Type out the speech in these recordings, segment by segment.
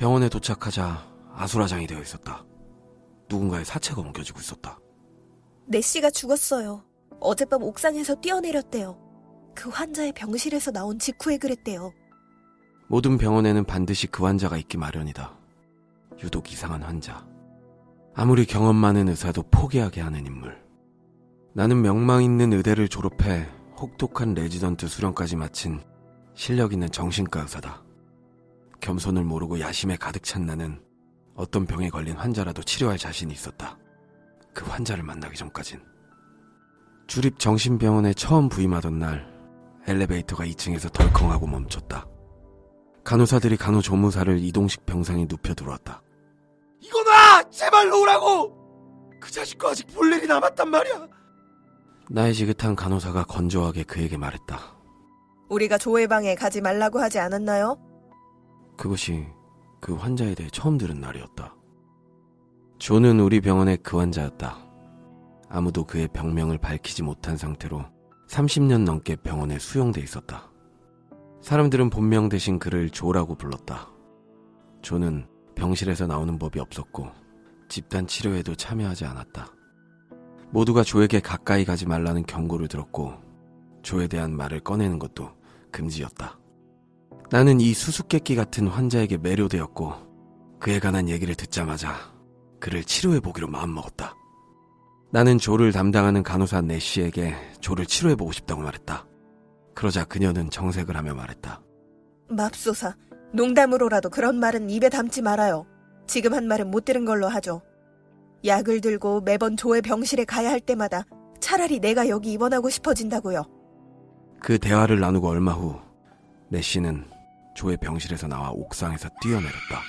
병원에 도착하자 아수라장이 되어 있었다. 누군가의 사체가 옮겨지고 있었다. 네시가 죽었어요. 어젯밤 옥상에서 뛰어내렸대요. 그 환자의 병실에서 나온 직후에 그랬대요. 모든 병원에는 반드시 그 환자가 있기 마련이다. 유독 이상한 환자. 아무리 경험 많은 의사도 포기하게 하는 인물. 나는 명망 있는 의대를 졸업해 혹독한 레지던트 수련까지 마친 실력 있는 정신과 의사다. 겸손을 모르고 야심에 가득 찬 나는 어떤 병에 걸린 환자라도 치료할 자신이 있었다. 그 환자를 만나기 전까진. 주립 정신병원에 처음 부임하던 날 엘리베이터가 2층에서 덜컹하고 멈췄다. 간호사들이 간호조무사를 이동식 병상에 눕혀 들어왔다. 이거 놔! 제발 놓으라고! 그 자식과 아직 볼 일이 남았단 말이야! 나의 지긋한 간호사가 건조하게 그에게 말했다. 우리가 조의 방에 가지 말라고 하지 않았나요? 그것이 그 환자에 대해 처음 들은 날이었다. 조는 우리 병원의 그 환자였다. 아무도 그의 병명을 밝히지 못한 상태로 30년 넘게 병원에 수용돼 있었다. 사람들은 본명 대신 그를 조라고 불렀다. 조는 병실에서 나오는 법이 없었고 집단 치료에도 참여하지 않았다. 모두가 조에게 가까이 가지 말라는 경고를 들었고 조에 대한 말을 꺼내는 것도 금지였다. 나는 이 수수께끼 같은 환자에게 매료되었고 그에 관한 얘기를 듣자마자 그를 치료해 보기로 마음먹었다. 나는 조를 담당하는 간호사 내씨에게 조를 치료해 보고 싶다고 말했다. 그러자 그녀는 정색을 하며 말했다. 맙소사, 농담으로라도 그런 말은 입에 담지 말아요. 지금 한 말은 못 들은 걸로 하죠. 약을 들고 매번 조의 병실에 가야 할 때마다 차라리 내가 여기 입원하고 싶어진다고요. 그 대화를 나누고 얼마 후 내씨는 조의 병실에서 나와 옥상에서 뛰어내렸다.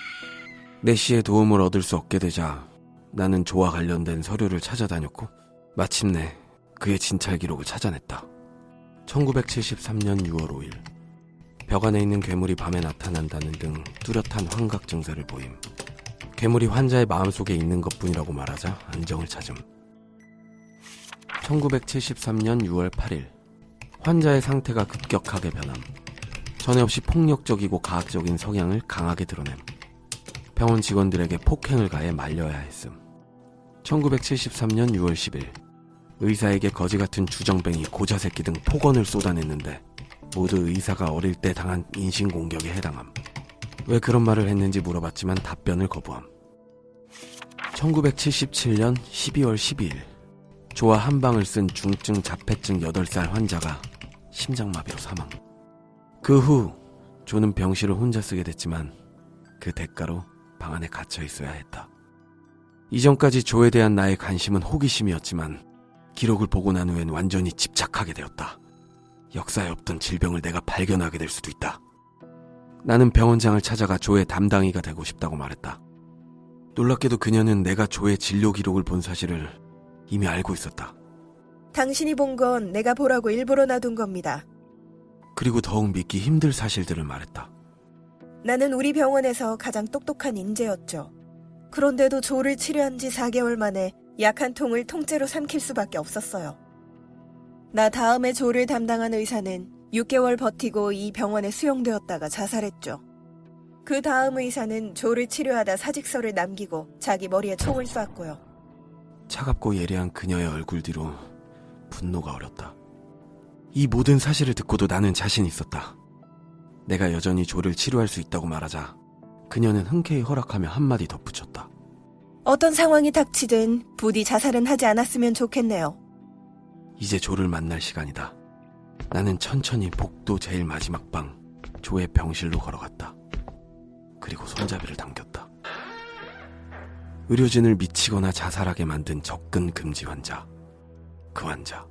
내씨의 도움을 얻을 수 없게 되자 나는 조와 관련된 서류를 찾아다녔고 마침내 그의 진찰 기록을 찾아냈다. 1973년 6월 5일 벽 안에 있는 괴물이 밤에 나타난다는 등 뚜렷한 환각 증세를 보임. 괴물이 환자의 마음속에 있는 것뿐이라고 말하자 안정을 찾음. 1973년 6월 8일 환자의 상태가 급격하게 변함. 전에 없이 폭력적이고 가학적인 성향을 강하게 드러냄. 병원 직원들에게 폭행을 가해 말려야 했음. 1973년 6월 10일 의사에게 거지 같은 주정뱅이 고자새끼 등 폭언을 쏟아냈는데 모두 의사가 어릴 때 당한 인신공격에 해당함. 왜 그런 말을 했는지 물어봤지만 답변을 거부함. 1977년 12월 12일 조와 한 방을 쓴 중증 자폐증 8살 환자가 심장마비로 사망. 그 후 조는 병실을 혼자 쓰게 됐지만 그 대가로 방 안에 갇혀 있어야 했다. 이전까지 조에 대한 나의 관심은 호기심이었지만 기록을 보고 난 후엔 완전히 집착하게 되었다. 역사에 없던 질병을 내가 발견하게 될 수도 있다. 나는 병원장을 찾아가 조의 담당이가 되고 싶다고 말했다. 놀랍게도 그녀는 내가 조의 진료 기록을 본 사실을 이미 알고 있었다. 당신이 본 건 내가 보라고 일부러 놔둔 겁니다. 그리고 더욱 믿기 힘들 사실들을 말했다. 나는 우리 병원에서 가장 똑똑한 인재였죠. 그런데도 조를 치료한 지 4개월 만에 약 한 통을 통째로 삼킬 수밖에 없었어요. 나 다음에 조를 담당한 의사는 6개월 버티고 이 병원에 수용되었다가 자살했죠. 그 다음 의사는 조를 치료하다 사직서를 남기고 자기 머리에 총을 쐈고요. 차갑고 예리한 그녀의 얼굴 뒤로 분노가 어렸다. 이 모든 사실을 듣고도 나는 자신 있었다. 내가 여전히 조를 치료할 수 있다고 말하자 그녀는 흔쾌히 허락하며 한마디 덧붙였다. 어떤 상황이 닥치든 부디 자살은 하지 않았으면 좋겠네요. 이제 조를 만날 시간이다. 나는 천천히 복도 제일 마지막 방 조의 병실로 걸어갔다. 그리고 손잡이를 당겼다. 의료진을 미치거나 자살하게 만든 접근 금지 환자. 그 환자.